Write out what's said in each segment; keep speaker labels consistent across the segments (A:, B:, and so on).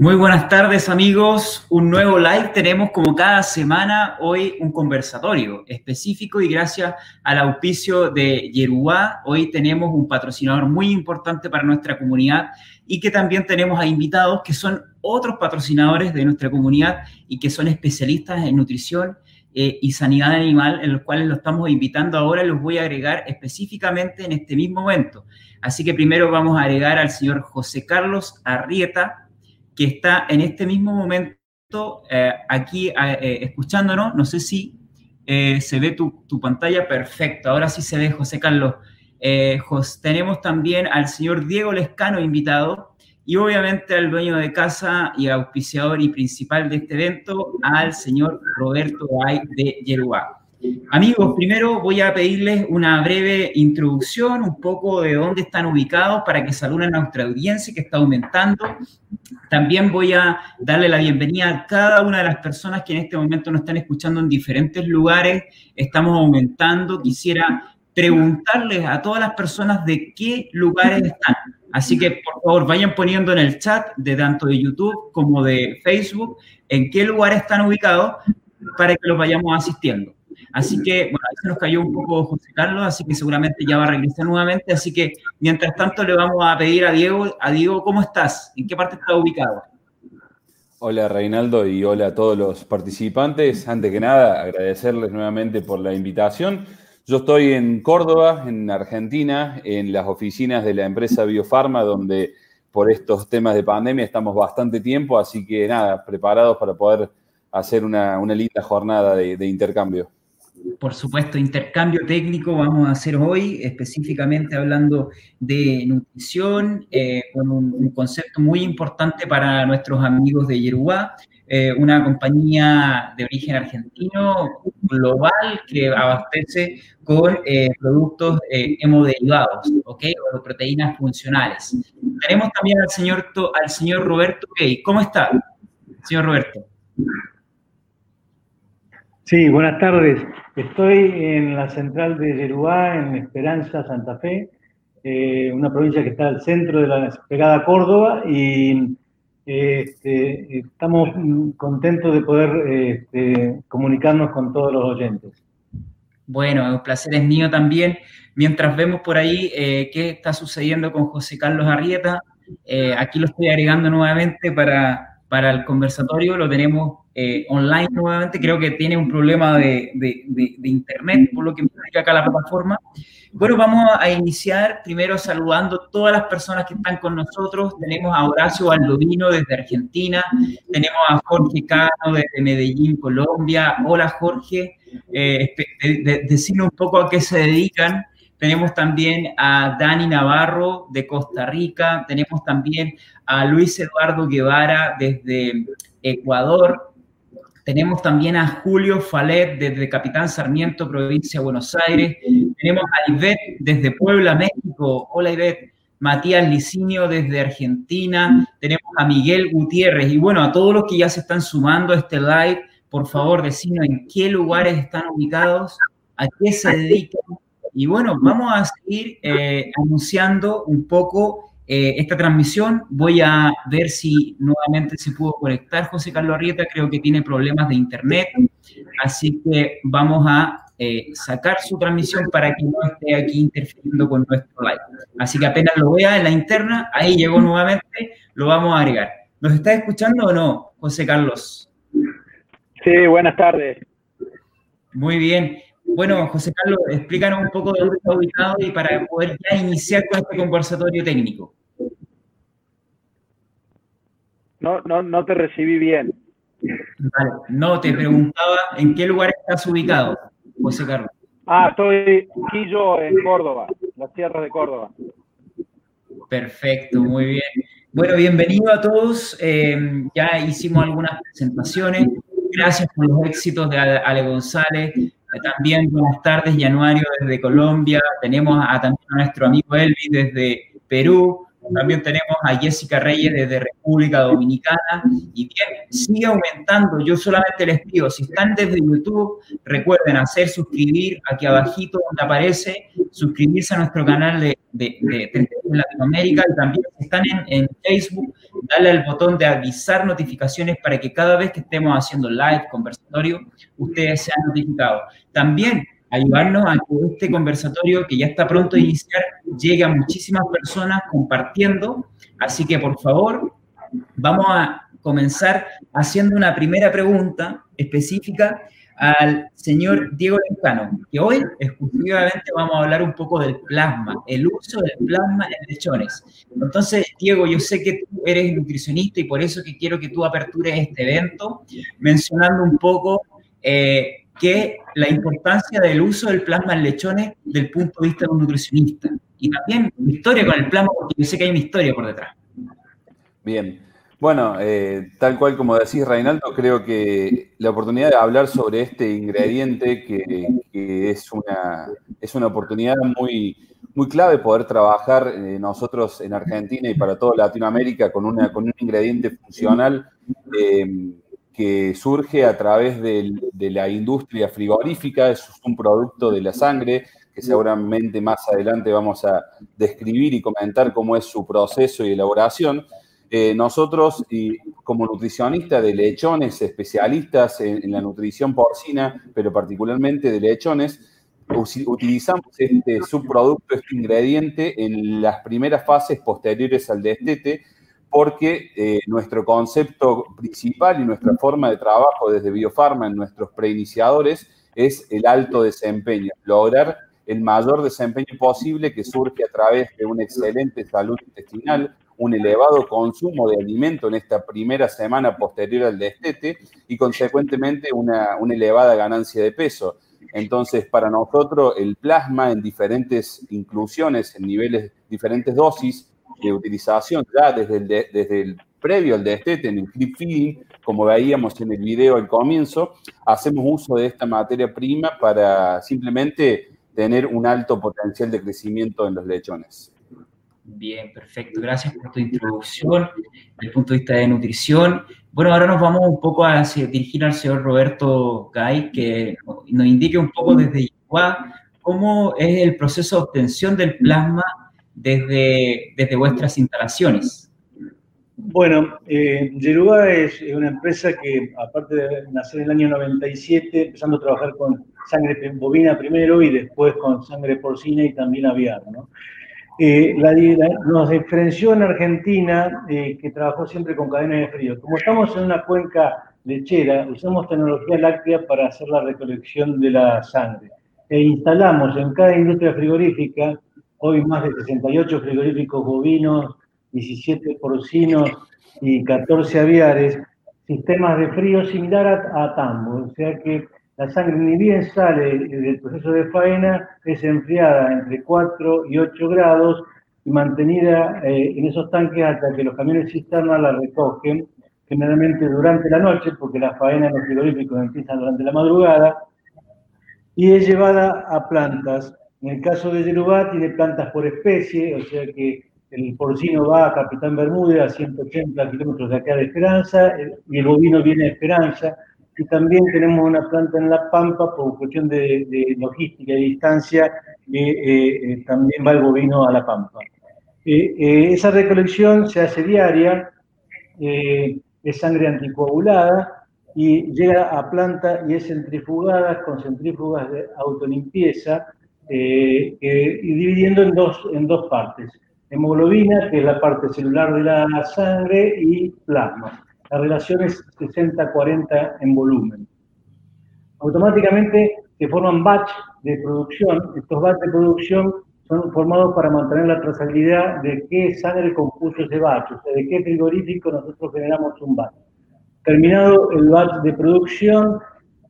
A: Muy buenas tardes amigos, un nuevo live tenemos como cada semana hoy un conversatorio específico y gracias al auspicio de Yerubá, hoy tenemos un patrocinador muy importante para nuestra comunidad y que también tenemos a invitados que son otros patrocinadores de nuestra comunidad y que son especialistas en nutrición eh, y sanidad animal, en los cuales los estamos invitando ahora, los voy a agregar específicamente en este mismo momento. Así que primero vamos a agregar al señor José Carlos Arrieta, que está en este mismo momento eh, aquí eh, escuchándonos. No sé si se ve tu, tu, pantalla. Perfecto, ahora sí se ve, José Carlos. tenemos también al señor Diego Lescano invitado, y obviamente al dueño de casa y auspiciador y principal de este evento, al señor Roberto Ay de Yerubá. Amigos, primero voy a pedirles una breve introducción, un poco de dónde están ubicados para que saluden a nuestra audiencia que está aumentando. También voy a darle la bienvenida a cada una de las personas que en este momento nos están escuchando en diferentes lugares. Estamos aumentando. Quisiera preguntarles a todas las personas de qué lugares están Así que por favor vayan poniendo en el chat de tanto de YouTube como de Facebook en qué lugar están ubicados para que los vayamos asistiendo. Así que, bueno, ahí se nos cayó un poco José Carlos, así que seguramente ya va a regresar nuevamente. Así que, mientras tanto, le vamos a pedir a Diego, a Diego, ¿cómo estás? ¿En qué parte estás ubicado?
B: Hola Reinaldo y hola a todos los participantes. Antes que nada, agradecerles nuevamente por la invitación. Yo estoy en Córdoba, en Argentina, en las oficinas de la empresa Biofarma, donde por estos temas de pandemia estamos bastante tiempo, así que nada, preparados para poder hacer una, linda jornada de, intercambio.
A: Por supuesto, intercambio técnico vamos a hacer hoy, específicamente hablando de nutrición, eh, con un, concepto muy importante para nuestros amigos de Yerubá, eh, una compañía de origen argentino global que abastece con eh, productos eh, hemoderivados, ¿ok? O proteínas funcionales. Tenemos también al señor, al señor Roberto Gay. ¿Cómo está, señor Roberto?
C: Sí, buenas tardes. Estoy en la central de Yerubá, en Esperanza, Santa Fe, una provincia que está al centro de la pegada Córdoba y este, estamos contentos de poder este, comunicarnos con todos los oyentes.
A: Bueno, un placer es mío también. Mientras vemos por ahí eh, qué está sucediendo con José Carlos Arrieta, eh, aquí lo estoy agregando nuevamente para, para el conversatorio, lo tenemos eh, online nuevamente, creo que tiene un problema de, internet, por lo que indica acá la plataforma. Bueno, vamos a iniciar primero saludando todas las personas que están con nosotros. Tenemos a Horacio Baldovino desde Argentina, tenemos a Jorge Cano desde Medellín, Colombia. Hola Jorge, eh, un poco a qué se dedican. Tenemos también a Dani Navarro de Costa Rica, tenemos también a Luis Eduardo Guevara desde Ecuador, tenemos también a Julio Falet desde Capitán Sarmiento, provincia de Buenos Aires. Tenemos a Ivette desde Puebla, México. Hola Ivette. Matías Licinio desde Argentina. Tenemos a Miguel Gutiérrez. Y bueno, a todos los que ya se están sumando a este live, por favor, decimos en qué lugares están ubicados, a qué se dedican. Y bueno, vamos a seguir eh, anunciando un poco eh, esta transmisión. Voy a ver si nuevamente se pudo conectar José Carlos Arrieta, creo que tiene problemas de internet, así que vamos a eh, sacar su transmisión para que no esté aquí interfiriendo con nuestro live. Así que apenas lo vea en la interna, ahí llegó nuevamente, lo vamos a agregar. ¿Nos está escuchando o no, José Carlos?
D: Sí, buenas tardes.
A: Muy bien. Bueno, José Carlos, explícanos un poco de dónde está ubicado y para poder ya iniciar con este conversatorio técnico.
D: No, no, no te recibí bien.
A: Vale, no, te preguntaba en qué lugar estás ubicado, José Carlos.
D: Ah, estoy aquí yo en Córdoba, las tierras de Córdoba.
A: Perfecto, muy bien. Bueno, bienvenido a todos. Eh, ya hicimos algunas presentaciones. Gracias por los éxitos de Ale González. También buenas tardes, Januario desde Colombia. Tenemos a, también a nuestro amigo Elvis desde Perú. También tenemos a Jessica Reyes desde República Dominicana. Y bien, sigue aumentando. Yo solamente les pido, si están desde YouTube, recuerden hacer suscribir aquí abajito donde aparece, suscribirse a nuestro canal de, de, de, Latinoamérica y también si están en, en Facebook, darle al botón de avisar notificaciones para que cada vez que estemos haciendo live, conversatorio, ustedes sean notificados. También ayudarnos a que este conversatorio, que ya está pronto a iniciar, llegue a muchísimas personas compartiendo. Así que, por favor, vamos a comenzar haciendo una primera pregunta específica al señor Diego Lescano, que hoy exclusivamente vamos a hablar un poco del plasma, el uso del plasma en lechones. Entonces, Diego, yo sé que tú eres nutricionista y por eso que quiero que tú apertures este evento, mencionando un poco eh, que la importancia del uso del plasma en lechones desde el punto de vista de un nutricionista. Y también mi historia con el plasma, porque yo sé que hay una historia por detrás.
B: Bien. Bueno, eh, tal cual como decís, Reinaldo, creo que la oportunidad de hablar sobre este ingrediente, que, es, una, es una oportunidad muy, muy clave poder trabajar eh, nosotros en Argentina y para toda Latinoamérica con, una, con un ingrediente funcional. Eh, que surge a través de, la industria frigorífica, es un producto de la sangre, que seguramente más adelante vamos a describir y comentar cómo es su proceso y elaboración. Eh, nosotros, como nutricionistas de lechones, especialistas en, la nutrición porcina, pero particularmente de lechones, utilizamos este subproducto, este ingrediente, en las primeras fases posteriores al destete, porque eh, nuestro concepto principal y nuestra forma de trabajo desde Biofarma en nuestros preiniciadores es el alto desempeño, lograr el mayor desempeño posible que surge a través de una excelente salud intestinal, un elevado consumo de alimento en esta primera semana posterior al destete y consecuentemente una, una elevada ganancia de peso. Entonces, para nosotros, el plasma en diferentes inclusiones, en niveles, diferentes dosis, de utilización ya desde el, desde el previo al destete, en el clip feeding, como veíamos en el video al comienzo, hacemos uso de esta materia prima para simplemente tener un alto potencial de crecimiento en los lechones.
A: Bien, perfecto. Gracias por tu introducción desde el punto de vista de nutrición. Bueno, ahora nos vamos un poco a dirigir al señor Roberto Gay, que nos indique un poco desde Iguá cómo es el proceso de obtención del plasma desde, desde vuestras instalaciones?
C: Bueno, eh, Yeruba es una empresa que, aparte de nacer en el año 97, empezando a trabajar con sangre bovina primero y después con sangre porcina y también aviar. ¿no? Eh, la, nos diferenció en Argentina, eh, que trabajó siempre con cadena de frío. Como estamos en una cuenca lechera, usamos tecnología láctea para hacer la recolección de la sangre. E instalamos en cada industria frigorífica hoy más de 68 frigoríficos bovinos, 17 porcinos y 14 aviares, sistemas de frío similar a, tambo, o sea que la sangre ni bien sale del proceso de faena, es enfriada entre 4 y 8 grados y mantenida eh, en esos tanques hasta que los camiones cisterna la recogen, generalmente durante la noche, porque la faena en los frigoríficos empieza durante la madrugada, y es llevada a plantas en el caso de Yerubá tiene plantas por especie, o sea que el porcino va a Capitán Bermúdez a 180 kilómetros de acá de Esperanza y el bovino viene de Esperanza. Y también tenemos una planta en La Pampa por cuestión de, logística y distancia, eh, eh, también va el bovino a La Pampa. Eh, esa recolección se hace diaria, es sangre anticoagulada y llega a planta y es centrifugada con centrífugas de autolimpieza eh, eh, y dividiendo en dos, en dos partes. Hemoglobina, que es la parte celular de la sangre, y plasma. La relación es 60-40 en volumen. Automáticamente se forman batch de producción. Estos batch de producción son formados para mantener la trazabilidad de qué sangre compuso ese batch, o sea, de qué frigorífico nosotros generamos un batch. Terminado el batch de producción,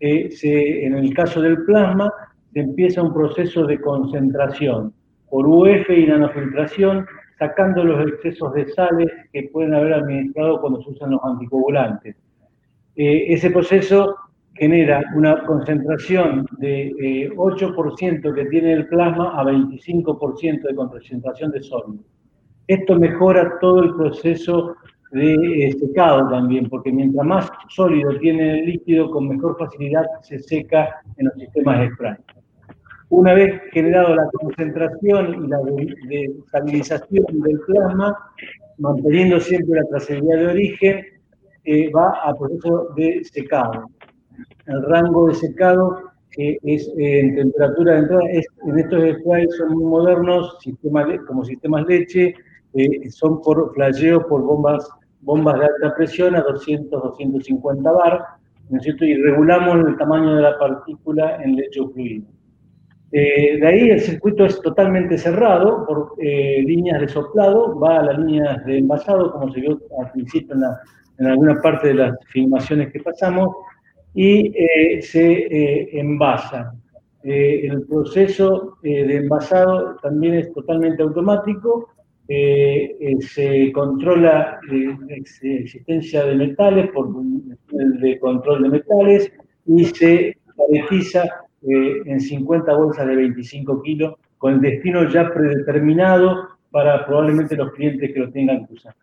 C: eh, se, en el caso del plasma, empieza un proceso de concentración por UF y nanofiltración, sacando los excesos de sales que pueden haber administrado cuando se usan los anticoagulantes. Eh, ese proceso genera una concentración de 8% eh, que tiene el plasma a 25% de concentración de sodio. Esto mejora todo el proceso de eh, secado también, porque mientras más sólido tiene el líquido, con mejor facilidad se seca en los sistemas de spray. Una vez generado la concentración y la estabilización del plasma, manteniendo siempre la trazabilidad de origen, eh, va a proceso de secado. El rango de secado que es eh, en temperatura de entrada, en estos sprays son muy modernos, sistemas como sistemas leche, son por flasheo por bombas bombas de alta presión a 200, 250 bar, ¿no es cierto? Y regulamos el tamaño de la partícula en lecho fluido. Eh, de ahí el circuito es totalmente cerrado por eh, líneas de soplado, va a las líneas de envasado, como se vio al principio en, alguna parte de las filmaciones que pasamos, y eh, se envasa. el proceso de envasado también es totalmente automático, eh, eh, se controla eh, la existencia de metales por el de control de metales y se paletiza en 50 bolsas de 25 kilos con el destino ya predeterminado para probablemente los clientes que lo tengan que usar.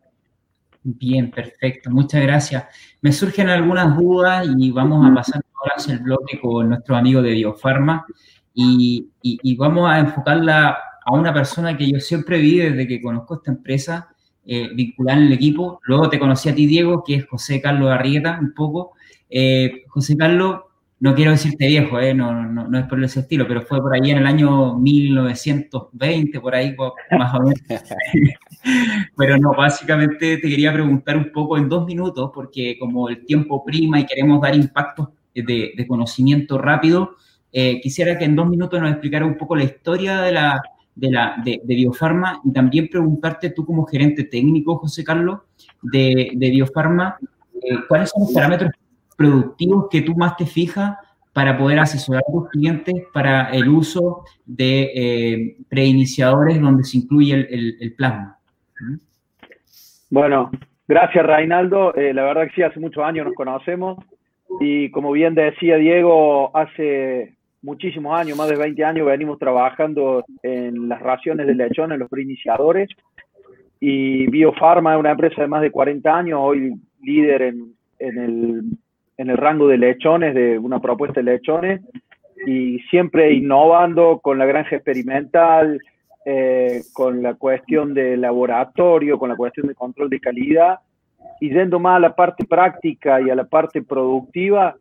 A: Bien, perfecto. Muchas gracias. Me surgen algunas dudas y vamos a pasar ahora hacia el bloque con nuestro amigo de Biofarma y, y vamos a enfocarla a una persona que yo siempre vi desde que conozco esta empresa, eh, vinculada en el equipo. Luego te conocí a ti, Diego, que es José Carlos Arrieta, un poco. Eh, José Carlos, no quiero decirte viejo, eh, no, no, no, es por ese estilo, pero fue por ahí en el año 1920, por ahí más o menos. pero no, básicamente te quería preguntar un poco en dos minutos, porque como el tiempo prima y queremos dar impactos de, de conocimiento rápido, eh, quisiera que en dos minutos nos explicara un poco la historia de la, de, la, de, Biofarma y también preguntarte tú como gerente técnico, José Carlos, de, de Biofarma, eh, ¿cuáles son los parámetros productivos que tú más te fijas para poder asesorar a tus clientes para el uso de eh, preiniciadores donde se incluye el, plasma?
D: Bueno, gracias Reinaldo. Eh, la verdad que sí, hace muchos años nos conocemos y como bien decía Diego, hace muchísimos años, más de 20 años, venimos trabajando en las raciones de lechón, en los preiniciadores. Y Biofarma es una empresa de más de 40 años, hoy líder en, en, el, en el rango de lechones, de una propuesta de lechones, y siempre innovando con la granja experimental, eh, con la cuestión de laboratorio, con la cuestión de control de calidad, y yendo más a la parte práctica y a la parte productiva,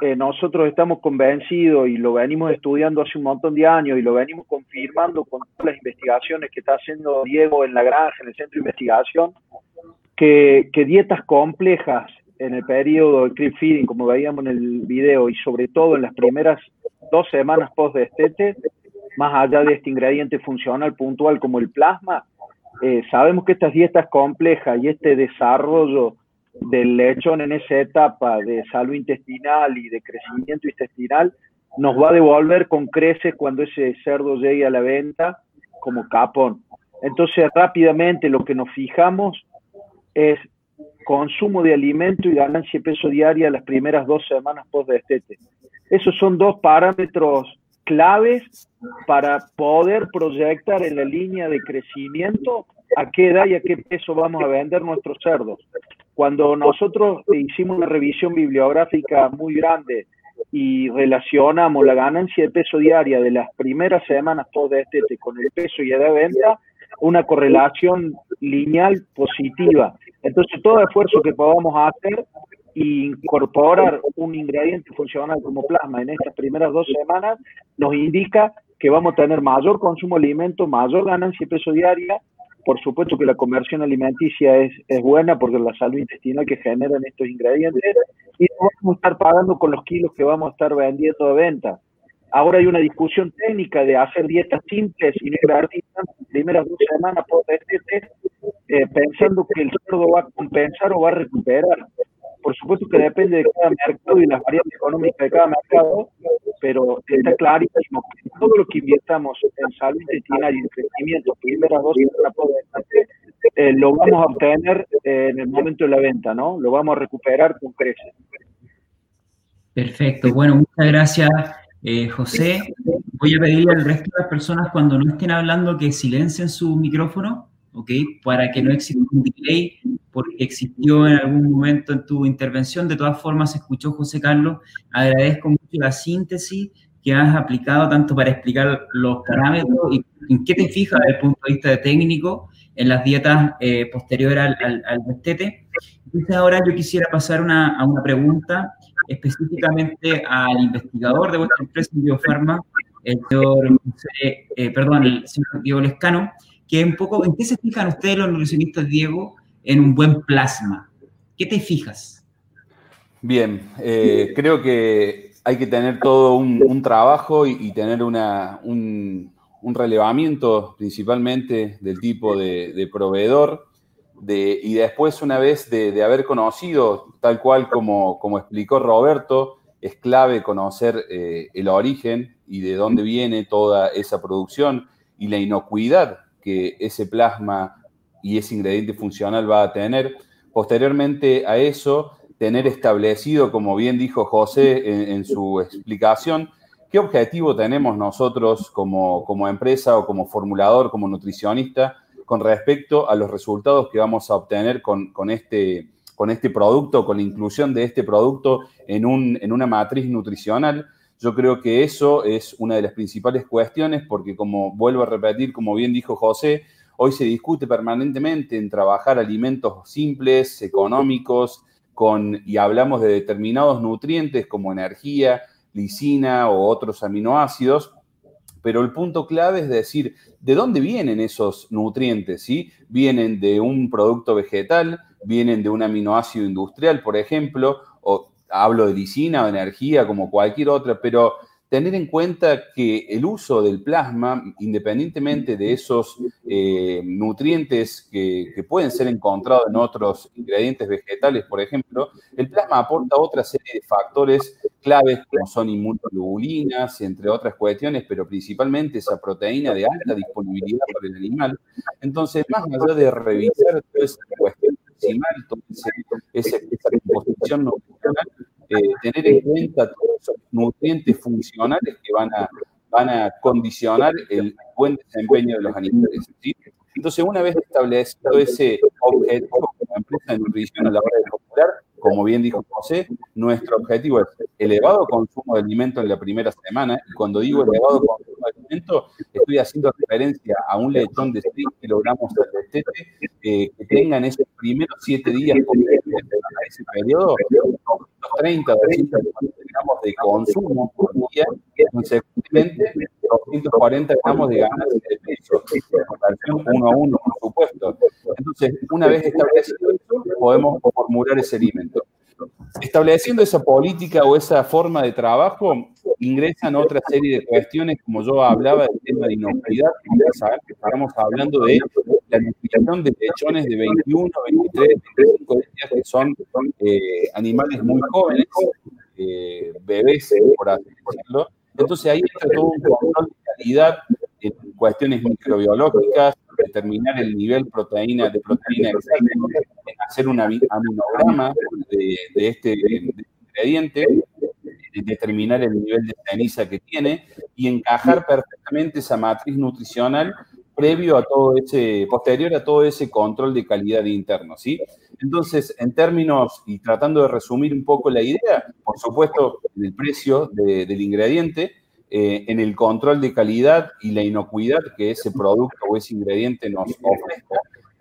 D: eh, nosotros estamos convencidos y lo venimos estudiando hace un montón de años y lo venimos confirmando con todas las investigaciones que está haciendo Diego en la granja, en el centro de investigación, que, que dietas complejas en el periodo de creep feeding, como veíamos en el video, y sobre todo en las primeras dos semanas post destete, más allá de este ingrediente funcional puntual como el plasma, eh, sabemos que estas dietas complejas y este desarrollo del lechón en esa etapa de salud intestinal y de crecimiento intestinal nos va a devolver con creces cuando ese cerdo llegue a la venta como capón. Entonces rápidamente lo que nos fijamos es consumo de alimento y ganancia de peso diaria las primeras dos semanas post destete. Esos son dos parámetros claves para poder proyectar en la línea de crecimiento a qué edad y a qué peso vamos a vender nuestros cerdos. Cuando nosotros hicimos una revisión bibliográfica muy grande y relacionamos la ganancia de peso diaria de las primeras semanas post este con el peso y edad de venta, una correlación lineal positiva. Entonces, todo esfuerzo que podamos hacer e incorporar un ingrediente funcional como plasma en estas primeras dos semanas nos indica que vamos a tener mayor consumo de alimento, mayor ganancia de peso diaria por supuesto que la conversión alimenticia es, es buena porque la salud intestinal que generan estos ingredientes y vamos a estar pagando con los kilos que vamos a estar vendiendo de venta. Ahora hay una discusión técnica de hacer dietas simples y no invertir las primeras dos semanas por este pensando que el cerdo va a compensar o va a recuperar. Por supuesto que depende de cada mercado y las variables económicas de cada mercado, pero está clarísimo que todo lo que invirtamos en salud intestinal y en crecimiento, primeras dos eh, lo vamos a obtener eh, en el momento de la venta, ¿no? Lo vamos a recuperar con creces.
A: Perfecto. Bueno, muchas gracias, eh, José. Voy a pedirle al resto de las personas cuando no estén hablando que silencien su micrófono ¿ok? Para que no exista un delay, porque existió en algún momento en tu intervención. De todas formas, escuchó José Carlos. Agradezco mucho la síntesis que has aplicado tanto para explicar los parámetros y en qué te fijas desde el punto de vista de técnico en las dietas eh, posteriores al, al, al destete. Entonces ahora yo quisiera pasar una, a una pregunta específicamente al investigador de vuestra empresa Biofarma, el señor, eh, perdón, el señor Diego Lescano, que un poco, ¿en qué se fijan ustedes los nutricionistas, Diego, en un buen plasma? ¿Qué te fijas?
B: Bien, eh, creo que hay que tener todo un, trabajo y, tener una, un, relevamiento principalmente del tipo de proveedor y después una vez de, de, haber conocido, tal cual como, como explicó Roberto, es clave conocer eh, el origen y de dónde viene toda esa producción y la inocuidad que ese plasma y ese ingrediente funcional va a tener. Posteriormente a eso, tener establecido, como bien dijo José en, en su explicación, qué objetivo tenemos nosotros como, como empresa o como formulador, como nutricionista, con respecto a los resultados que vamos a obtener con, este, este producto, con la inclusión de este producto en, un, en una matriz nutricional. Yo creo que eso es una de las principales cuestiones porque, como vuelvo a repetir, como bien dijo José, hoy se discute permanentemente en trabajar alimentos simples, económicos, con, y hablamos de determinados nutrientes como energía, lisina o otros aminoácidos, pero el punto clave es decir, ¿de dónde vienen esos nutrientes? ¿sí? Vienen de un producto vegetal, vienen de un aminoácido industrial, por ejemplo, o hablo de lisina o energía como cualquier otra, pero tener en cuenta que el uso del plasma, independientemente de esos eh, nutrientes que, que, pueden ser encontrados en otros ingredientes vegetales, por ejemplo, el plasma aporta otra serie de factores claves como son inmunoglobulinas, entre otras cuestiones, pero principalmente esa proteína de alta disponibilidad para el animal. Entonces, más allá de revisar toda esa cuestión decimal, toda esa, esa, composición nutricional, eh, tener en cuenta todos esos nutrientes funcionales que van a, van a condicionar el buen desempeño de los animales. ¿sí? Entonces, una vez establecido ese objetivo como empresa de nutrición a la hora de popular, como bien dijo José, nuestro objetivo es elevado consumo de alimento en la primera semana. Y cuando digo elevado consumo alimento, estoy haciendo referencia a un lechón de 6 kilogramos de eh, que tengan esos primeros 7 días a ese periodo, 30 200 gramos de consumo por día, consecuentemente 240 gramos de ganancia de peso, relación uno a uno, por supuesto. Entonces, una vez establecido podemos formular ese alimento. Estableciendo esa política o esa forma de trabajo, ingresan otra serie de cuestiones, como yo hablaba del tema de inocuidad, que estamos hablando de la nutrición de lechones de 21, 23, 25 días, que son eh, animales muy jóvenes, eh, bebés, por así decirlo. Entonces ahí está todo un control de calidad en cuestiones microbiológicas, determinar el nivel proteína, de proteína hacer un aminograma de, este, de ingrediente, determinar el nivel de ceniza que tiene y encajar perfectamente esa matriz nutricional previo a todo ese, posterior a todo ese control de calidad interno, ¿sí? Entonces, en términos, y tratando de resumir un poco la idea, por supuesto, el precio de, del ingrediente, eh, en el control de calidad y la inocuidad que ese producto o ese ingrediente nos ofrezca,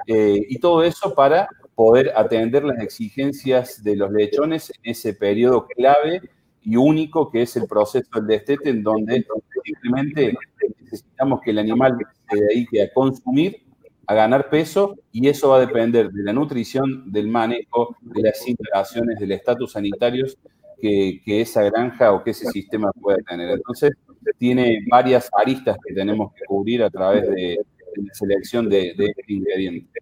B: eh, y todo eso para poder atender las exigencias de los lechones en ese periodo clave y único que es el proceso del destete, en donde simplemente necesitamos que el animal se dedique a consumir, a ganar peso, y eso va a depender de la nutrición, del manejo, de las instalaciones, del estatus sanitarios que, que, esa granja o que ese sistema pueda tener. Entonces, tiene varias aristas que tenemos que cubrir a través de, de la selección de, de este ingrediente.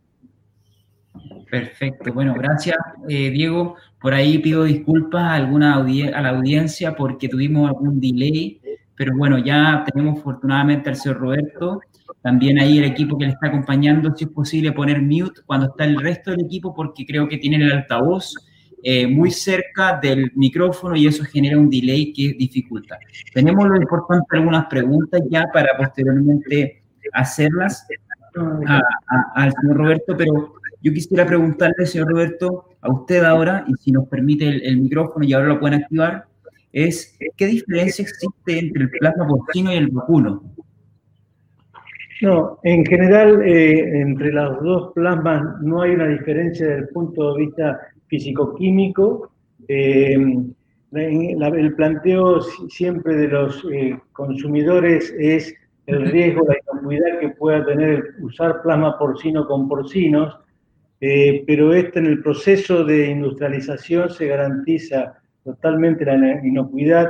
A: Perfecto, bueno, gracias eh, Diego. Por ahí pido disculpas a, alguna a la audiencia porque tuvimos algún delay, pero bueno, ya tenemos afortunadamente al señor Roberto, también ahí el equipo que le está acompañando, si es posible poner mute cuando está el resto del equipo porque creo que tienen el altavoz eh, muy cerca del micrófono y eso genera un delay que dificulta. Tenemos lo importante algunas preguntas ya para posteriormente hacerlas. al señor Roberto, pero yo quisiera preguntarle, señor Roberto, a usted ahora, y si nos permite el, micrófono y ahora lo pueden activar, es ¿qué diferencia existe entre el plasma porcino y el vacuno?
C: No, en general, eh, entre los dos plasmas no hay una diferencia desde el punto de vista físico-químico. Eh, el planteo siempre de los eh, consumidores es el riesgo, la inocuidad que pueda tener usar plasma porcino con porcinos, pero este en el proceso de industrialización se garantiza totalmente la inocuidad,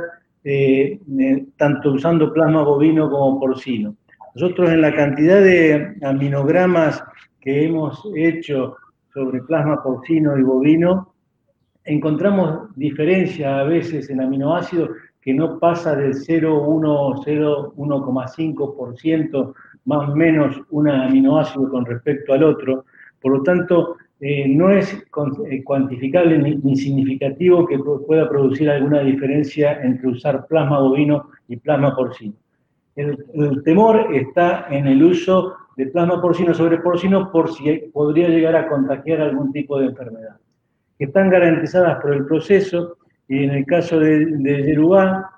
C: tanto usando plasma bovino como porcino. Nosotros en la cantidad de aminogramas que hemos hecho sobre plasma porcino y bovino, encontramos diferencia a veces en aminoácidos que no pasa del 0,1 0,1,5% más o menos un aminoácido con respecto al otro. Por lo tanto, eh, no es eh, cuantificable ni, significativo que pueda producir alguna diferencia entre usar plasma bovino y plasma porcino. El, temor está en el uso de plasma porcino sobre porcino por si podría llegar a contagiar algún tipo de enfermedad. Están garantizadas por el proceso y en el caso de, de Yerubá,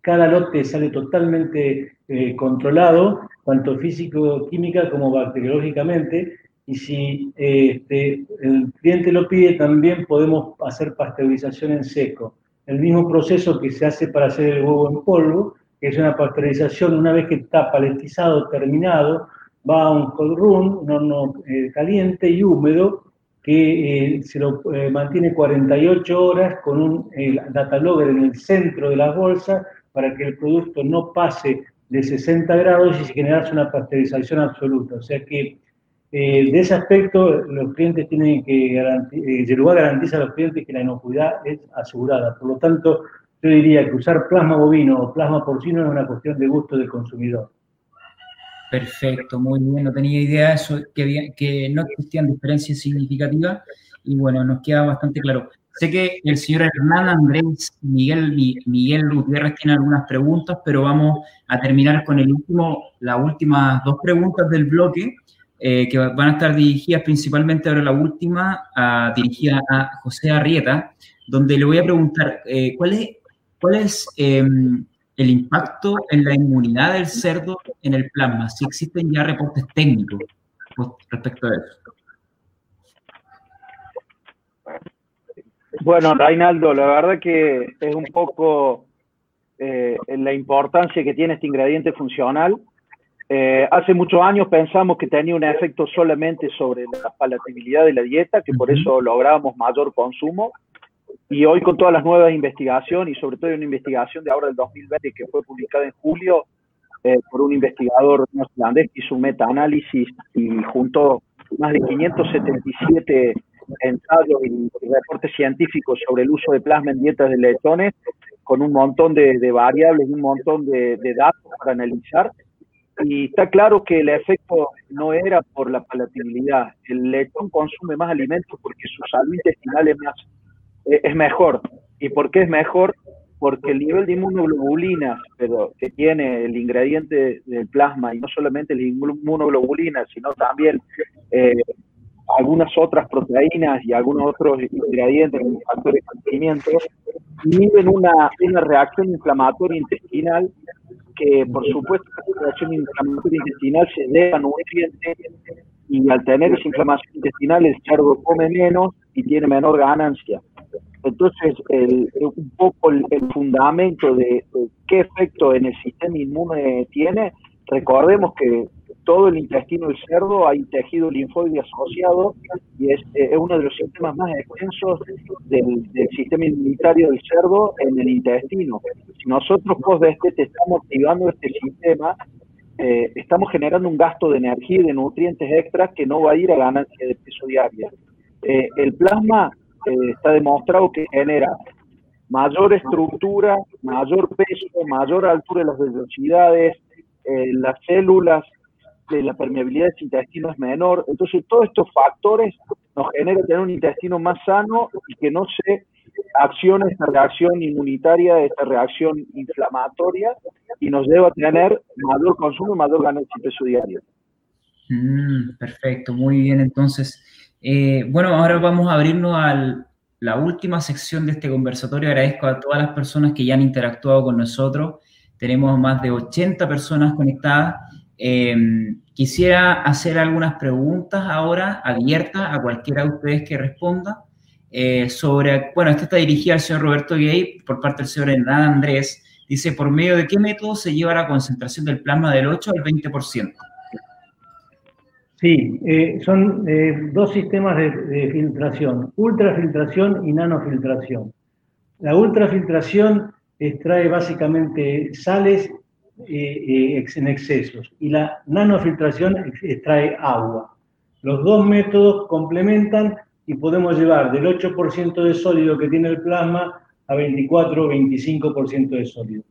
C: cada lote sale totalmente eh, controlado, tanto físico-química como bacteriológicamente, y si este, el cliente lo pide, también podemos hacer pasteurización en seco. El mismo proceso que se hace para hacer el huevo en polvo, que es una pasteurización, una vez que está paletizado, terminado, va a un cold room, un horno eh, caliente y húmedo, que eh, se lo eh, mantiene 48 horas con un data logger en el centro de la bolsa para que el producto no pase de 60 grados y se generase una pasteurización absoluta. O sea que de ese aspecto los clientes tienen que garantizar, garantiza a los clientes que la inocuidad es asegurada. Por lo tanto, yo diría que usar plasma bovino o plasma porcino es una cuestión de gusto del consumidor.
A: Perfecto, muy bien. No tenía idea de eso, que, no existían diferencias significativas y bueno, nos queda bastante claro. Sé que el señor Hernán Andrés Miguel, Miguel Gutiérrez tiene algunas preguntas, pero vamos a terminar con el último, las últimas dos preguntas del bloque, eh, que van a estar dirigidas principalmente ahora la última, dirigida a José Arrieta, donde le voy a preguntar eh, cuál es ¿Cuál es em, el impacto en la inmunidad del cerdo en el plasma? Si existen ya reportes técnicos respecto a eso.
D: Bueno, Reinaldo, la verdad que es un poco eh, la importancia que tiene este ingrediente funcional. Eh, hace muchos años pensamos que tenía un efecto solamente sobre la palatabilidad de la dieta, que por eso lográbamos mayor consumo. Y hoy con todas las nuevas investigaciones y sobre todo una investigación de ahora del 2020 que fue publicada en julio eh, por un investigador neozelandés que hizo un metaanálisis y juntó más de 577 ensayos y reportes científicos sobre el uso de plasma en dietas de lechones con un montón de, variables un montón de, de, datos para analizar. Y está claro que el efecto no era por la palatabilidad. El lechón consume más alimentos porque su salud intestinal es más es mejor. ¿Y por qué es mejor? Porque el nivel de inmunoglobulinas pero que tiene el ingrediente del plasma, y no solamente la inmunoglobulina, sino también eh, algunas otras proteínas y algunos otros ingredientes, factores de crecimiento, inhiben una, una reacción inflamatoria intestinal que, por supuesto, la reacción inflamatoria intestinal se debe a nutrientes y al tener esa inflamación intestinal el cerdo come menos y tiene menor ganancia. Entonces, el, un poco el, fundamento de, qué efecto en el sistema inmune tiene, recordemos que todo el intestino del cerdo hay tejido linfoide asociado y es, uno de los sistemas más extensos del, sistema inmunitario del cerdo en el intestino. Si nosotros post este estamos activando este sistema, eh, estamos generando un gasto de energía y de nutrientes extras que no va a ir a ganancia de peso diaria. Eh, el plasma eh, está demostrado que genera mayor estructura, mayor peso, mayor altura de las velocidades, las células, de la permeabilidad del intestino es menor. Entonces, todos estos factores nos generan tener un intestino más sano y que no se acciona esta reacción inmunitaria, esta reacción inflamatoria y nos lleva a tener mayor consumo y mayor ganancia de peso diario.
A: Mm, perfecto, muy bien. Entonces, eh, bueno, ahora vamos a abrirnos a la última sección de este conversatorio. Agradezco a todas las personas que ya han interactuado con nosotros. Tenemos más de 80 personas conectadas. Em, quisiera hacer algunas preguntas ahora abiertas a cualquiera de ustedes que responda eh, sobre, bueno, esta está dirigida al señor Roberto Gay por parte del señor Hernán Andrés. Dice, ¿por medio de qué método se lleva la concentración del plasma del 8 al 20%?
C: Sí, eh, son eh, dos sistemas de, filtración, ultrafiltración y nanofiltración. La ultrafiltración extrae básicamente sales en excesos y la nanofiltración extrae agua. Los dos métodos complementan y podemos llevar del 8% de sólido que tiene el plasma a 24 o 25% de sólido.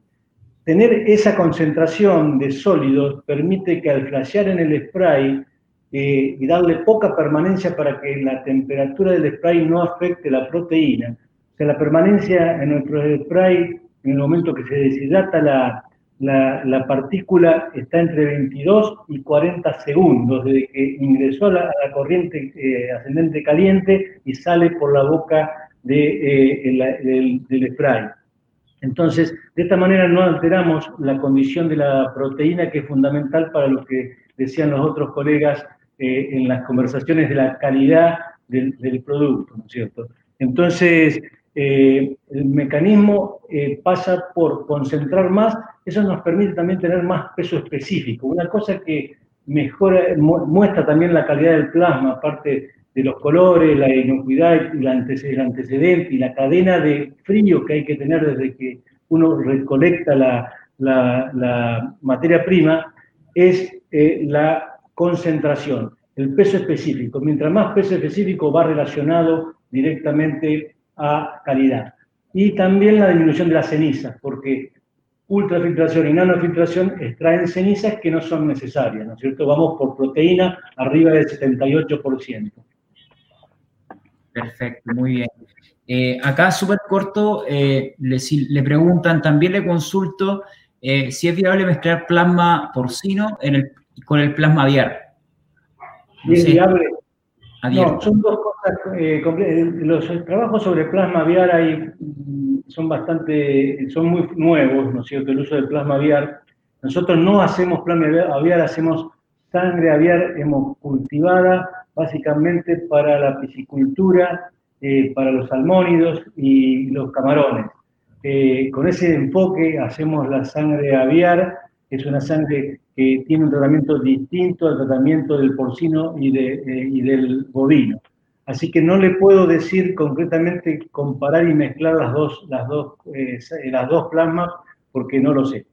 C: Tener esa concentración de sólidos permite que al flashear en el spray eh, y darle poca permanencia para que la temperatura del spray no afecte la proteína. O sea, la permanencia en nuestro spray, en el momento que se deshidrata la, la, partícula, está entre 22 y 40 segundos desde que ingresó a la, corriente eh, ascendente caliente y sale por la boca de, eh, del, spray. Entonces, de esta manera no alteramos la condición de la proteína, que es fundamental para lo que decían los otros colegas eh, en las conversaciones de la calidad del, producto, ¿no cierto? Entonces, el mecanismo pasa por concentrar más, eso nos permite también tener más peso específico. Una cosa que mejora, muestra también la calidad del plasma, aparte de los colores, la inocuidad el antecedente y la cadena de frío que hay que tener desde que uno recolecta la, materia prima, es la concentración, el peso específico. Mientras más peso específico va relacionado directamente a calidad. Y también la disminución de las cenizas, porque ultrafiltración y nanofiltración extraen cenizas que no son necesarias, ¿no es cierto? Vamos por proteína arriba del 78%.
A: Perfecto, muy bien. Eh, acá, súper corto, eh, le, preguntan, también le consulto eh, si es viable mezclar plasma porcino en el con el plasma aviar.
C: Bien viable. No, son dos cosas. Eh, los trabajos sobre plasma aviar mm, son bastante, son muy nuevos, ¿no es cierto? El uso del plasma aviar. Nosotros no hacemos plasma aviar, hacemos sangre aviar hemocultivada, básicamente para la piscicultura, eh, para los salmónidos y los camarones. Eh, con ese enfoque hacemos la sangre aviar, que es una sangre que tiene un tratamiento distinto al tratamiento del porcino y, de, eh, del bovino. Así que no le puedo decir concretamente comparar y mezclar las dos, las dos, eh, las dos plasmas porque no lo sé.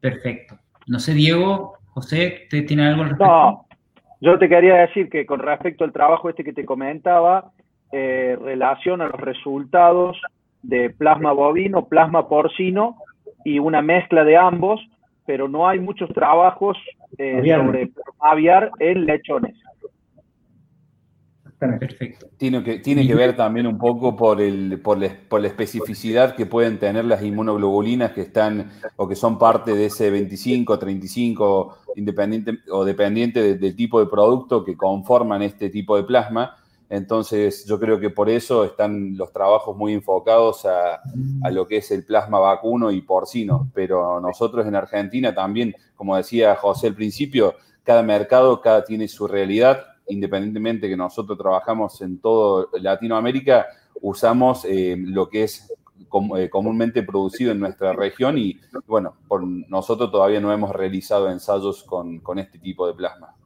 A: Perfecto. No sé, Diego, José, ¿usted tiene algo al
D: respecto? No, yo te quería decir que con respecto al trabajo este que te comentaba, eh, relaciona los resultados de plasma bovino, plasma porcino y una mezcla de ambos pero no hay muchos trabajos eh, sobre aviar en lechones.
B: Perfecto. Tiene que, tiene que ver también un poco por, el, por, la, especificidad que pueden tener las inmunoglobulinas que están o que son parte de ese 25, 35, independiente o dependiente del tipo de producto que conforman este tipo de plasma entonces yo creo que por eso están los trabajos muy enfocados a, lo que es el plasma vacuno y porcino. Pero nosotros en Argentina también, como decía José al principio, cada mercado cada tiene su realidad. Independientemente que nosotros trabajamos en todo Latinoamérica, usamos eh, lo que es eh, comúnmente producido en nuestra región y bueno, por nosotros todavía no hemos realizado ensayos con este tipo de plasma.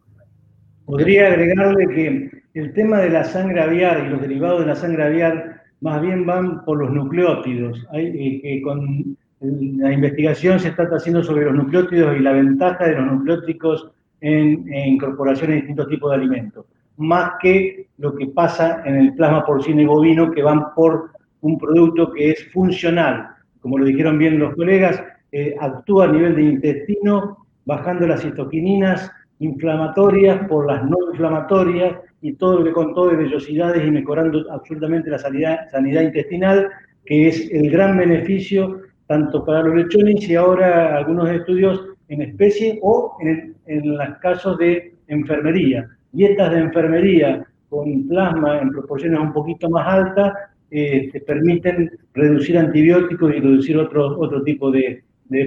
C: Podría agregarle que el tema de la sangre aviar y los derivados de la sangre aviar más bien van por los nucleótidos. Hay, eh, con la investigación se está haciendo sobre los nucleótidos y la ventaja de los nucleóticos en, incorporación de distintos tipos de alimentos, más que lo que pasa en el plasma porcino y bovino, que van por un producto que es funcional. Como lo dijeron bien los colegas, eh, actúa a nivel de intestino, bajando las citoquininas, inflamatorias por las no inflamatorias y todo lo que contó de vellosidades y mejorando absolutamente la sanidad, sanidad intestinal, que es el gran beneficio tanto para los lechones y ahora algunos estudios en especie o en, en los casos de enfermería. Dietas de enfermería con plasma en proporciones un poquito más altas eh, permiten reducir antibióticos y reducir otro, otro tipo de,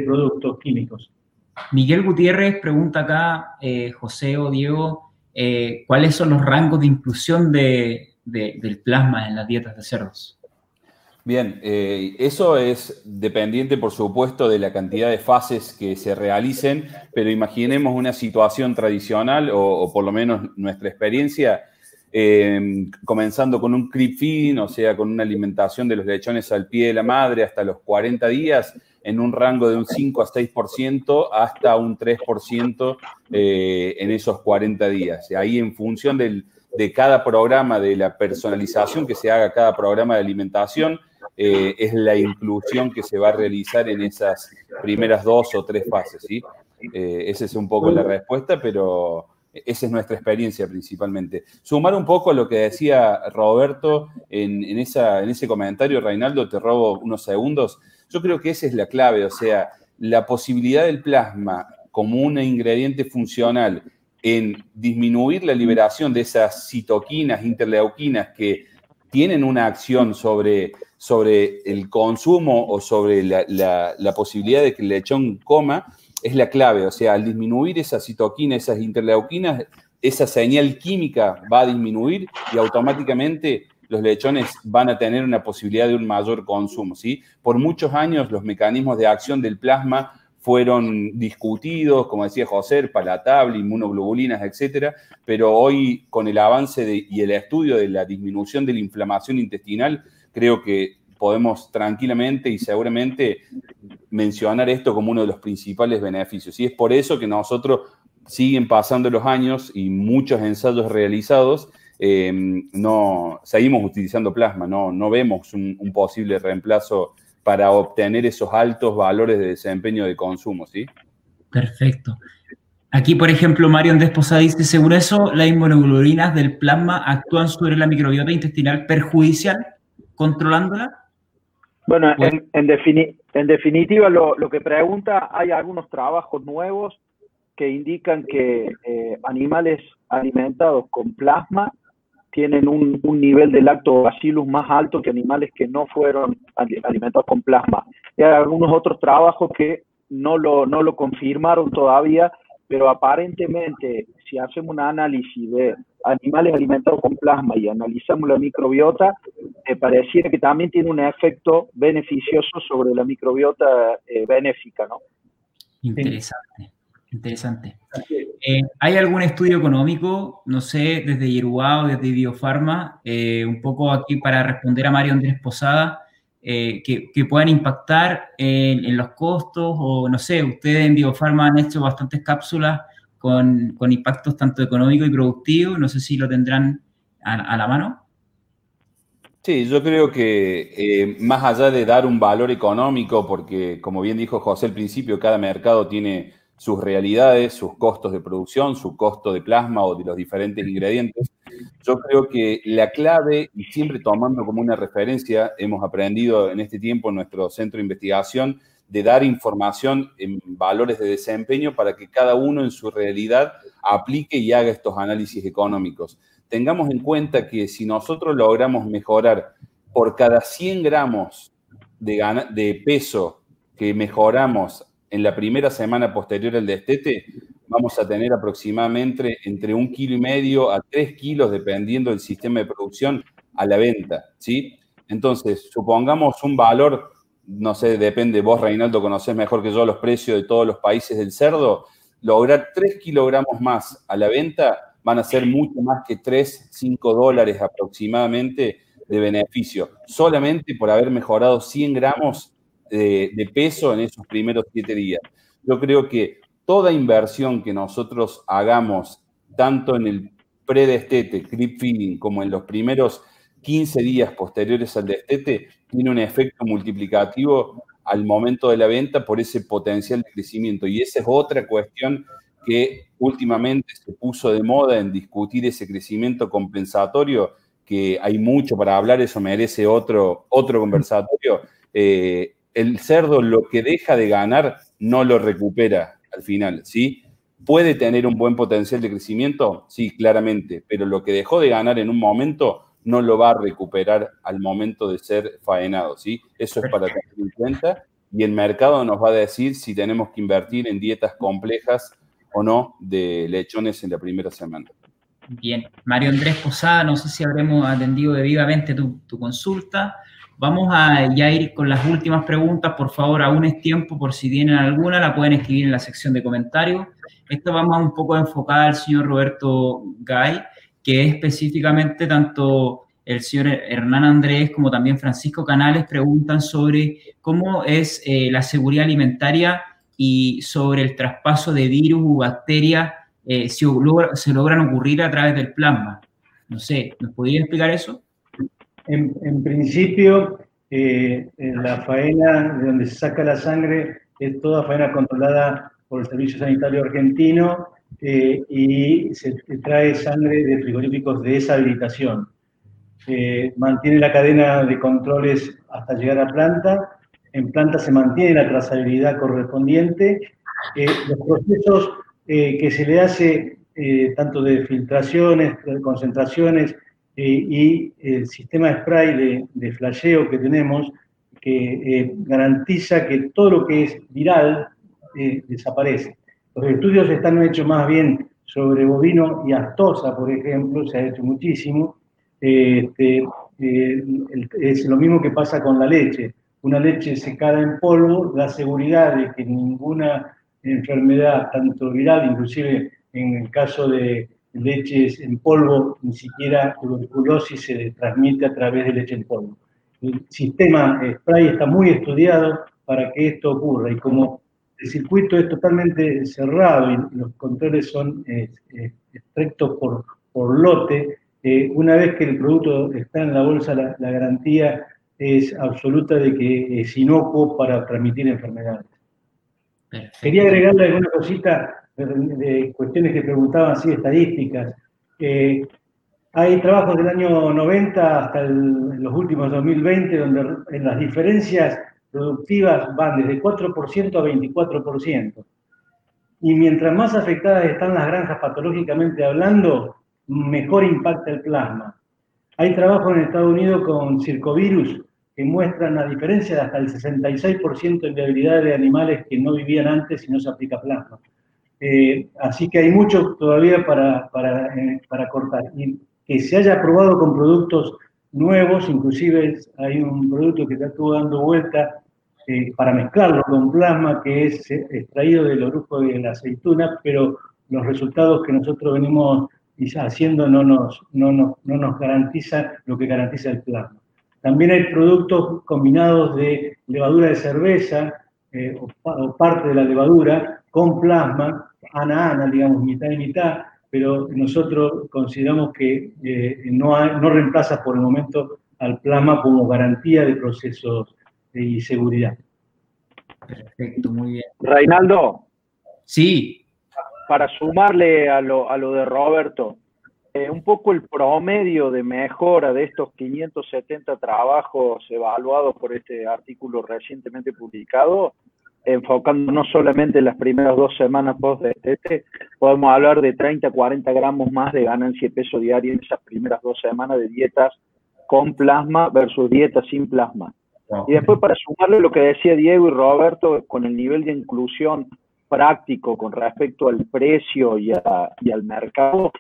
C: productos químicos.
A: Miguel Gutiérrez pregunta acá, eh, José o Diego, eh, ¿cuáles son los rangos de inclusión de, del plasma en las dietas de cerdos?
B: Bien, eso es dependiente, por supuesto, de la cantidad de fases que se realicen, pero imaginemos una situación tradicional, o, por lo menos nuestra experiencia, Em, comenzando con un creep feeding, o sea, con una alimentación de los lechones al pie de la madre hasta los 40 días, en un rango de un 5 a 6% hasta un 3% eh, en esos 40 días. Ahí en función de cada programa, de la personalización que se haga cada programa de alimentación, eh, es la inclusión que se va a realizar en esas primeras dos o tres fases. ¿sí? Eh, esa es un poco la respuesta, pero esa es nuestra experiencia principalmente. Sumar un poco a lo que decía Roberto en, en ese comentario, Reinaldo, te robo unos segundos. Yo creo que esa es la clave, o sea, la posibilidad del plasma como un ingrediente funcional en disminuir la liberación de esas citoquinas, interleuquinas que tienen una acción sobre, sobre el consumo o sobre la, la posibilidad de que el lechón coma, es la clave. O sea, al disminuir esa citoquina, esas interleuquinas, esa señal química va a disminuir y automáticamente los lechones van a tener una posibilidad de un mayor consumo. ¿sí? Por muchos años los mecanismos de acción del plasma fueron discutidos, como decía José, palatable, inmunoglobulinas, etcétera, pero hoy con el avance y el estudio de la disminución de la inflamación intestinal, creo que podemos tranquilamente y seguramente mencionar esto como uno de los principales beneficios. Y es por eso que nosotros siguen pasando los años y muchos ensayos realizados, em, no, seguimos utilizando plasma, no, no vemos un, posible reemplazo para obtener esos altos valores de desempeño de consumo, ¿sí?
A: Perfecto. Aquí, por ejemplo, Mario Desposa dice, según eso, las inmunoglobulinas del plasma actúan sobre la microbiota intestinal perjudicial, controlándola.
D: Bueno, en, en, definitiva, lo, que pregunta, hay algunos trabajos nuevos que indican que eh, animales alimentados con plasma tienen un, nivel de lactobacillus más alto que animales que no fueron alimentados con plasma. Y hay algunos otros trabajos que no lo, no lo confirmaron todavía, pero aparentemente si hacemos un análisis de animales alimentados con plasma y analizamos la microbiota, me pareciera que también tiene un efecto beneficioso sobre la microbiota eh, benéfica, ¿no?
A: Interesante, interesante. Eh, ¿Hay algún estudio económico, no sé, desde Yeruá o desde Biofarma, eh, un poco aquí para responder a Mario Andrés Posada, que, puedan impactar en, los costos o, no sé, ustedes en Biofarma han hecho bastantes cápsulas con, impactos tanto económicos y productivos. No sé si lo tendrán a, la mano.
B: Sí, yo creo que eh, más allá de dar un valor económico, porque como bien dijo José al principio, cada mercado tiene sus realidades, sus costos de producción, su costo de plasma o de los diferentes ingredientes. Yo creo que la clave, y siempre tomando como una referencia, hemos aprendido en este tiempo en nuestro centro de investigación, de dar información en valores de desempeño para que cada uno en su realidad aplique y haga estos análisis económicos. Tengamos en cuenta que si nosotros logramos mejorar por cada 100 gramos de, de peso que mejoramos en la primera semana posterior al destete, vamos a tener aproximadamente entre un kilo y medio a tres kilos, dependiendo del sistema de producción, a la venta, ¿sí? Entonces, supongamos un valor no sé, depende, vos Reinaldo conocés mejor que yo los precios de todos los países del cerdo, lograr 3 kilogramos más a la venta van a ser mucho más que 3, 5 dólares aproximadamente de beneficio, solamente por haber mejorado 100 gramos de, peso en esos primeros 7 días. Yo creo que toda inversión que nosotros hagamos, tanto en el predestete, creep feeding, como en los primeros 15 días posteriores al destete tiene un efecto multiplicativo al momento de la venta por ese potencial de crecimiento. Y esa es otra cuestión que últimamente se puso de moda en discutir ese crecimiento compensatorio, que hay mucho para hablar, eso merece otro, otro conversatorio. Eh, el cerdo lo que deja de ganar no lo recupera al final, ¿sí? ¿Puede tener un buen potencial de crecimiento? Sí, claramente, pero lo que dejó de ganar en un momento no lo va a recuperar al momento de ser faenado, ¿sí? Eso es para tener en cuenta y el mercado nos va a decir si tenemos que invertir en dietas complejas o no de lechones en la primera semana.
A: Bien, Mario Andrés Posada, no sé si habremos atendido debidamente tu, tu consulta. Vamos a ya ir con las últimas preguntas. Por favor, aún es tiempo, por si tienen alguna, la pueden escribir en la sección de comentarios. Esto vamos un poco enfocada al señor Roberto Gay, que específicamente tanto el señor Hernán Andrés como también Francisco Canales preguntan sobre cómo es eh, la seguridad alimentaria y sobre el traspaso de virus o bacterias eh, si se logran ocurrir a través del plasma. No sé, ¿nos podría explicar eso?
C: En, principio, eh, la faena de donde se saca la sangre es toda faena controlada por el Servicio Sanitario Argentino eh, y se trae sangre de frigoríficos de esa habilitación. Eh, mantiene la cadena de controles hasta llegar a planta. En planta se mantiene la trazabilidad correspondiente. los procesos que se le hace, tanto de filtraciones, de concentraciones, eh, y el sistema de spray de, de flasheo que tenemos, que eh, garantiza que todo lo que es viral eh, desaparece. Los estudios están hechos más bien sobre bovino y astosa, por ejemplo, se ha hecho muchísimo. Este, es lo mismo que pasa con la leche. Una leche secada en polvo da seguridad de que ninguna enfermedad, tanto viral, inclusive en el caso de leches en polvo, ni siquiera tuberculosis se transmite a través de leche en polvo. El sistema spray está muy estudiado para que esto ocurra y como el circuito es totalmente cerrado y los controles son eh, eh, estrictos por, por lote, eh, una vez que el producto está en la bolsa, la, garantía es absoluta de que es inocuo para transmitir enfermedades. Quería agregarle alguna cosita de, cuestiones que preguntaban así, estadísticas. hay trabajos del año 90 hasta los últimos 2020 donde en las diferencias productivas van desde 4% a 24%. Y mientras más afectadas están las granjas patológicamente hablando, mejor impacta el plasma. Hay trabajos en Estados Unidos con circovirus que muestran la diferencia de hasta el 66% de viabilidad de animales que no vivían antes y no se aplica plasma. Eh, así que hay mucho todavía para, para, eh, para, cortar. Y que se haya probado con productos nuevos, inclusive hay un producto que está dando vuelta eh, para mezclarlo con plasma que es extraído del orujo de la aceituna, pero los resultados que nosotros venimos haciendo no nos, no nos, no nos garantiza lo que garantiza el plasma. También hay productos combinados de levadura de cerveza o parte de la levadura con plasma ana-ana, digamos, mitad y mitad, pero nosotros consideramos que eh, no, no reemplaza por el momento al plasma como garantía de procesos y seguridad.
D: Perfecto, muy bien. Reinaldo.
A: Sí.
D: Para sumarle a lo, a lo de Roberto, eh, un poco el promedio de mejora de estos 570 trabajos evaluados por este artículo recientemente publicado enfocando no solamente en las primeras dos semanas post este, podemos hablar de 30, 40 gramos más de ganancia de peso diario en esas primeras dos semanas de dietas con plasma versus dietas sin plasma. Y después para sumarle lo que decía Diego y Roberto con el nivel de inclusión práctico con respecto al precio y, al mercado,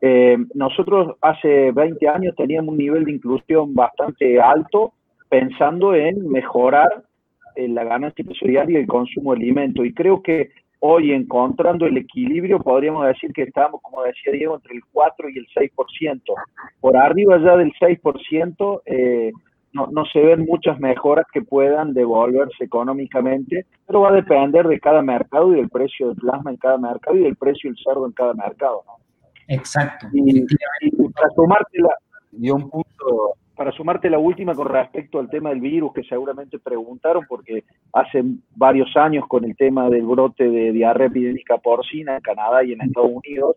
D: eh, nosotros hace 20 años teníamos un nivel de inclusión bastante alto pensando en mejorar la ganancia empresarial y el consumo de alimento. Y creo que hoy, encontrando el equilibrio, podríamos decir que estamos, como decía Diego, entre el 4 y el 6%. Por arriba ya del 6%, eh, no, no se ven muchas mejoras que puedan devolverse económicamente, pero va a depender de cada mercado y del precio del plasma en cada mercado y del precio del cerdo en cada mercado.
A: Exacto.
D: Y, para tomarte la... Y un punto para sumarte la última con respecto al tema del virus que seguramente preguntaron, porque hace varios años con el tema del brote de diarrea epidémica porcina en Canadá y en Estados Unidos,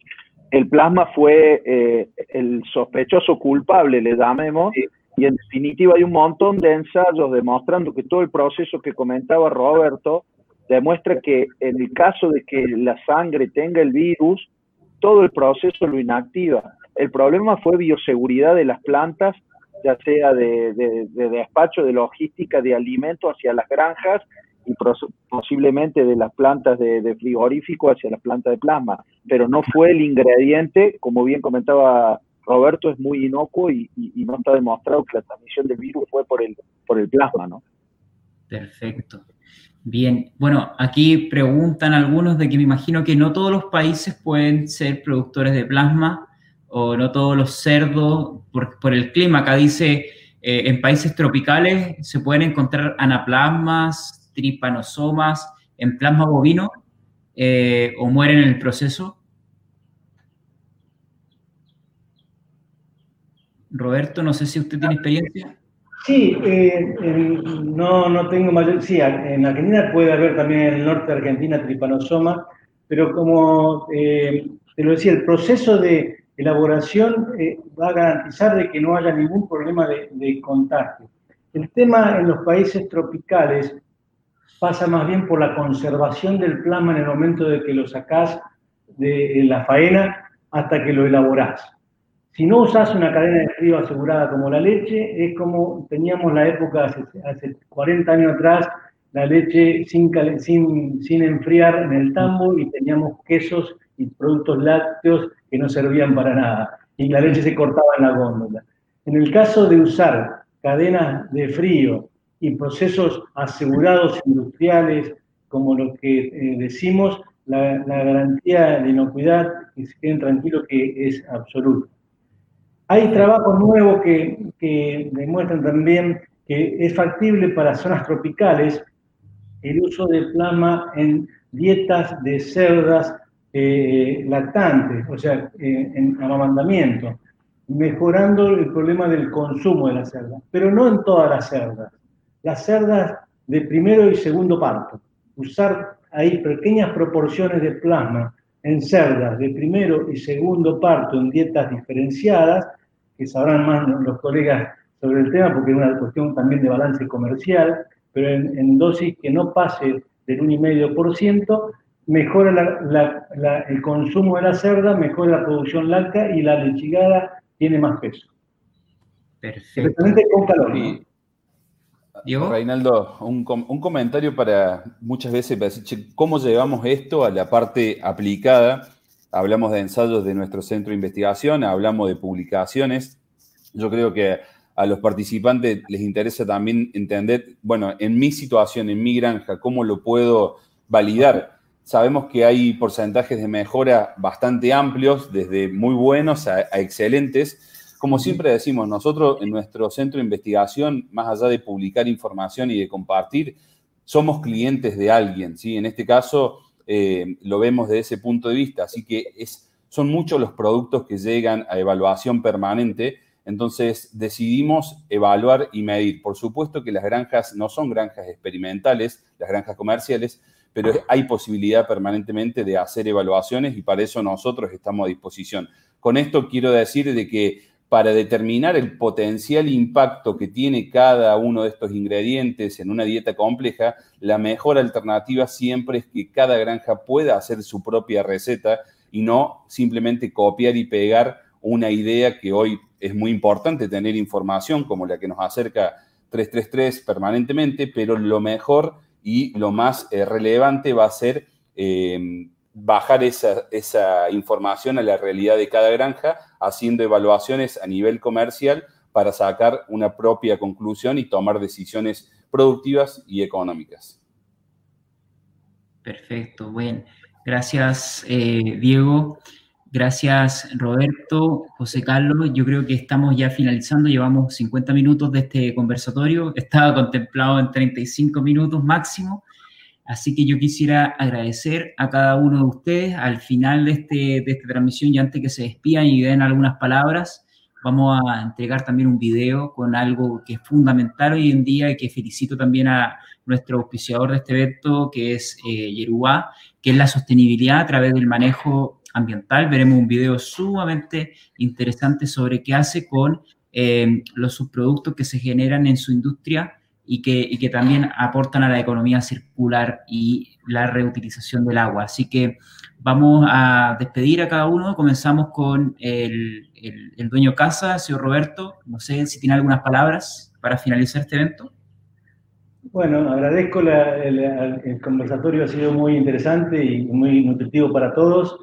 D: el plasma fue eh, el sospechoso culpable, le llamemos, y en definitiva hay un montón de ensayos demostrando que todo el proceso que comentaba Roberto demuestra que en el caso de que la sangre tenga el virus, todo el proceso lo inactiva. El problema fue bioseguridad de las plantas, ya sea de, despacho, de logística, de alimento hacia las granjas y posiblemente de las plantas de, frigorífico hacia las plantas de plasma, pero no fue el ingrediente, como bien comentaba Roberto, es muy inocuo y, no está demostrado que la transmisión del virus fue por el, por el plasma, ¿no?
A: Perfecto. Bien, bueno, aquí preguntan algunos de que me imagino que no todos los países pueden ser productores de plasma o no todos los cerdos por, el clima. Acá dice, eh, en países tropicales se pueden encontrar anaplasmas, tripanosomas en plasma bovino eh, o mueren en el proceso. Roberto, no sé si usted tiene experiencia.
C: Sí, eh, no, no tengo mayor. Sí, en Argentina puede haber también en el norte de Argentina tripanosoma, pero como te lo decía, el proceso de elaboración eh, va a garantizar de que no haya ningún problema de, contagio. El tema en los países tropicales pasa más bien por la conservación del plasma en el momento de que lo sacás de la faena hasta que lo elaborás. Si no usas una cadena de frío asegurada como la leche, es como teníamos la época hace, 40 años atrás, la leche sin, sin, sin enfriar en el tambo y teníamos quesos y productos lácteos que no servían para nada y la leche se cortaba en la góndola. En el caso de usar cadenas de frío y procesos asegurados industriales, como lo que eh, decimos, la, garantía de inocuidad, que se queden tranquilos, que es absoluta. Hay trabajos nuevos que, demuestran también que es factible para zonas tropicales el uso de plasma en dietas de cerdas eh, lactantes, o sea, eh, en amamantamiento, mejorando el problema del consumo de la cerda, pero no en todas las cerdas. Las cerdas de primero y segundo parto. Usar ahí pequeñas proporciones de plasma en cerdas de primero y segundo parto en dietas diferenciadas, que sabrán más los colegas sobre el tema, porque es una cuestión también de balance comercial, pero en, dosis que no pase del 1,5%, mejora el consumo de la cerda, mejora la producción láctea y la lechigada tiene más peso.
B: Perfecto. con calor. Reinaldo, un, comentario para muchas veces para decir, ¿cómo llevamos esto a la parte aplicada? Hablamos de ensayos de nuestro centro de investigación, hablamos de publicaciones. Yo creo que a los participantes les interesa también entender, bueno, en mi situación, en mi granja, cómo lo puedo validar. Sabemos que hay porcentajes de mejora bastante amplios, desde muy buenos a, excelentes como siempre decimos, nosotros en nuestro centro de investigación, más allá de publicar información y de compartir, somos clientes de alguien, ¿sí? En este caso eh, lo vemos de ese punto de vista, así que son muchos los productos que llegan a evaluación permanente, entonces decidimos evaluar y medir. Por supuesto que las granjas no son granjas experimentales, las granjas comerciales, pero hay posibilidad permanentemente de hacer evaluaciones y para eso nosotros estamos a disposición. Con esto quiero decir de que para determinar el potencial impacto que tiene cada uno de estos ingredientes en una dieta compleja, la mejor alternativa siempre es que cada granja pueda hacer su propia receta y no simplemente copiar y pegar una idea que hoy es muy importante tener información como la que nos acerca 333 permanentemente, pero lo mejor y lo más eh, relevante va a ser eh, bajar esa, esa, información a la realidad de cada granja, haciendo evaluaciones a nivel comercial para sacar una propia conclusión y tomar decisiones productivas y económicas.
A: Perfecto, bueno. Gracias, eh, Diego. Gracias, Roberto, José Carlos. Yo creo que estamos ya finalizando. Llevamos 50 minutos de este conversatorio. Estaba contemplado en 35 minutos máximo. Así que yo quisiera agradecer a cada uno de ustedes al final de, este, de esta transmisión y antes que se despidan y den algunas palabras, vamos a entregar también un video con algo que es fundamental hoy en día y que felicito también a nuestro auspiciador de este evento, que es eh, Yerubá, que es la sostenibilidad a través del manejo ambiental. Veremos un video sumamente interesante sobre qué hace con eh, los subproductos que se generan en su industria y que, y que también aportan a la economía circular y la reutilización del agua. Así que vamos a despedir a cada uno. Comenzamos con el, el, dueño casa, señor Roberto. No sé si tiene algunas palabras para finalizar este evento.
C: Bueno, agradezco el, conversatorio, ha sido muy interesante y muy nutritivo para todos.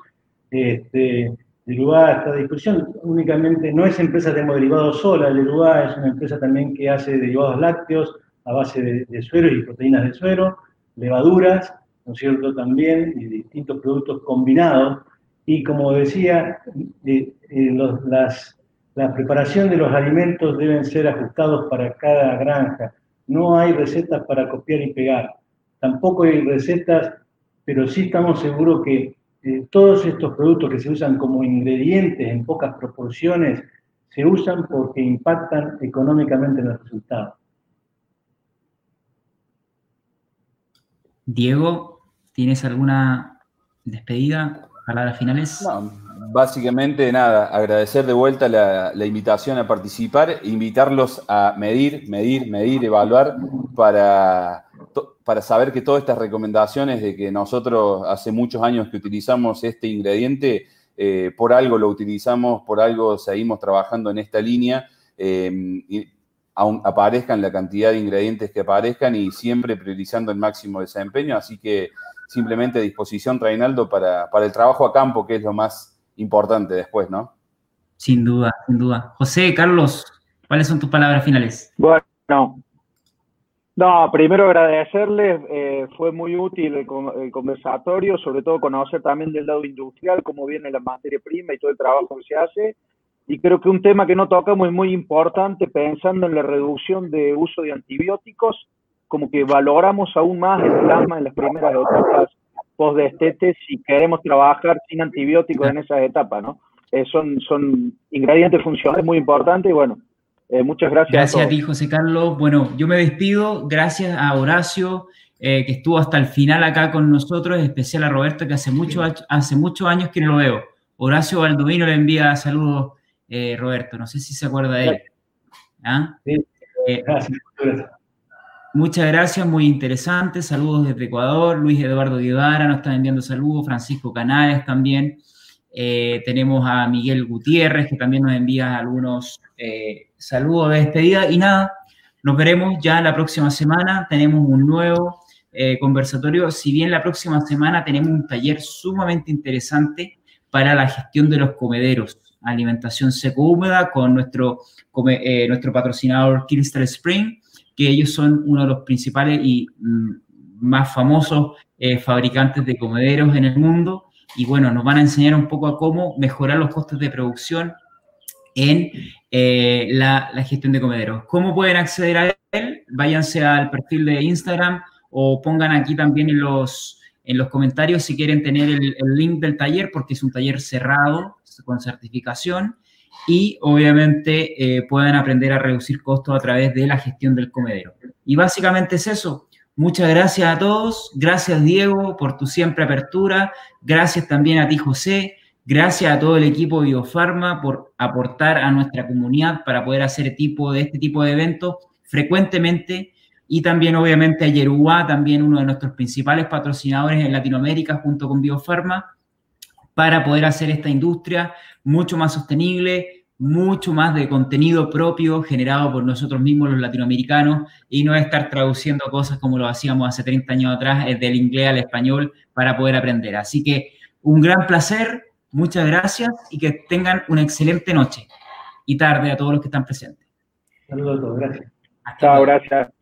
C: Este, el lugar esta discusión únicamente no es empresa de derivados sola, el es una empresa también que hace derivados lácteos a base de, de sueros y proteínas de suero, levaduras, ¿no es cierto? También, y distintos productos combinados. Y como decía, eh, eh, las, la preparación de los alimentos deben ser ajustados para cada granja. No hay recetas para copiar y pegar. Tampoco hay recetas, pero sí estamos seguros que eh, todos estos productos que se usan como ingredientes en pocas proporciones se usan porque impactan económicamente en el resultado.
A: Diego, ¿tienes alguna despedida, palabras finales?
B: básicamente nada, agradecer de vuelta la, invitación a participar, invitarlos a medir, medir, medir, evaluar para, para saber que todas estas recomendaciones de que nosotros hace muchos años que utilizamos este ingrediente, eh, por algo lo utilizamos, por algo seguimos trabajando en esta línea. Eh, aun aparezcan la cantidad de ingredientes que aparezcan y siempre priorizando el máximo desempeño. Así que simplemente a disposición, Reinaldo, para, para el trabajo a campo, que es lo más importante después, ¿no?
A: Sin duda, sin duda. José, Carlos, ¿cuáles son tus palabras finales?
D: Bueno, no, primero agradecerles, eh, fue muy útil el, el, conversatorio, sobre todo conocer también del lado industrial cómo viene la materia prima y todo el trabajo que se hace. Y creo que un tema que no tocamos es muy importante pensando en la reducción de uso de antibióticos, como que valoramos aún más el plasma en las primeras etapas post-destete si queremos trabajar sin antibióticos en esas etapas, ¿no? Eh, son, son ingredientes funcionales muy importantes y bueno, eh, muchas gracias.
A: Gracias a, ti, José Carlos. Bueno, yo me despido. Gracias a Horacio, eh, que estuvo hasta el final acá con nosotros, en especial a Roberto, que hace, mucho, hace muchos años que no lo veo. Horacio Baldovino le envía saludos eh, Roberto. No sé si se acuerda de él. ¿Ah? Eh, muchas gracias, muy interesante. Saludos desde Ecuador. Luis Eduardo Guevara nos está enviando saludos. Francisco Canales también. Eh, tenemos a Miguel Gutiérrez, que también nos envía algunos saludos de despedida. Y nada, nos veremos ya la próxima semana. Tenemos un nuevo conversatorio. Si bien la próxima semana tenemos un taller sumamente interesante para la gestión de los comederos alimentación seco-húmeda con nuestro, eh, nuestro patrocinador Crystal Spring, que ellos son uno de los principales y mm, más famosos eh, fabricantes de comederos en el mundo. Y bueno, nos van a enseñar un poco a cómo mejorar los costes de producción en eh, la, la, gestión de comederos. ¿Cómo pueden acceder a él? Váyanse al perfil de Instagram o pongan aquí también en los, en los comentarios si quieren tener el, link del taller, porque es un taller cerrado, con certificación y obviamente eh, puedan aprender a reducir costos a través de la gestión del comedero. Y básicamente es eso. Muchas gracias a todos. Gracias Diego por tu siempre apertura. Gracias también a ti José. Gracias a todo el equipo Biofarma por aportar a nuestra comunidad para poder hacer tipo de este tipo de eventos frecuentemente. Y también obviamente a Yerúa, también uno de nuestros principales patrocinadores en Latinoamérica junto con Biofarma para poder hacer esta industria mucho más sostenible, mucho más de contenido propio generado por nosotros mismos los latinoamericanos y no estar traduciendo cosas como lo hacíamos hace 30 años atrás del inglés al español para poder aprender. Así que un gran placer, muchas gracias y que tengan una excelente noche y tarde a todos los que están presentes.
C: Saludos a todos, gracias.
D: Chao, gracias.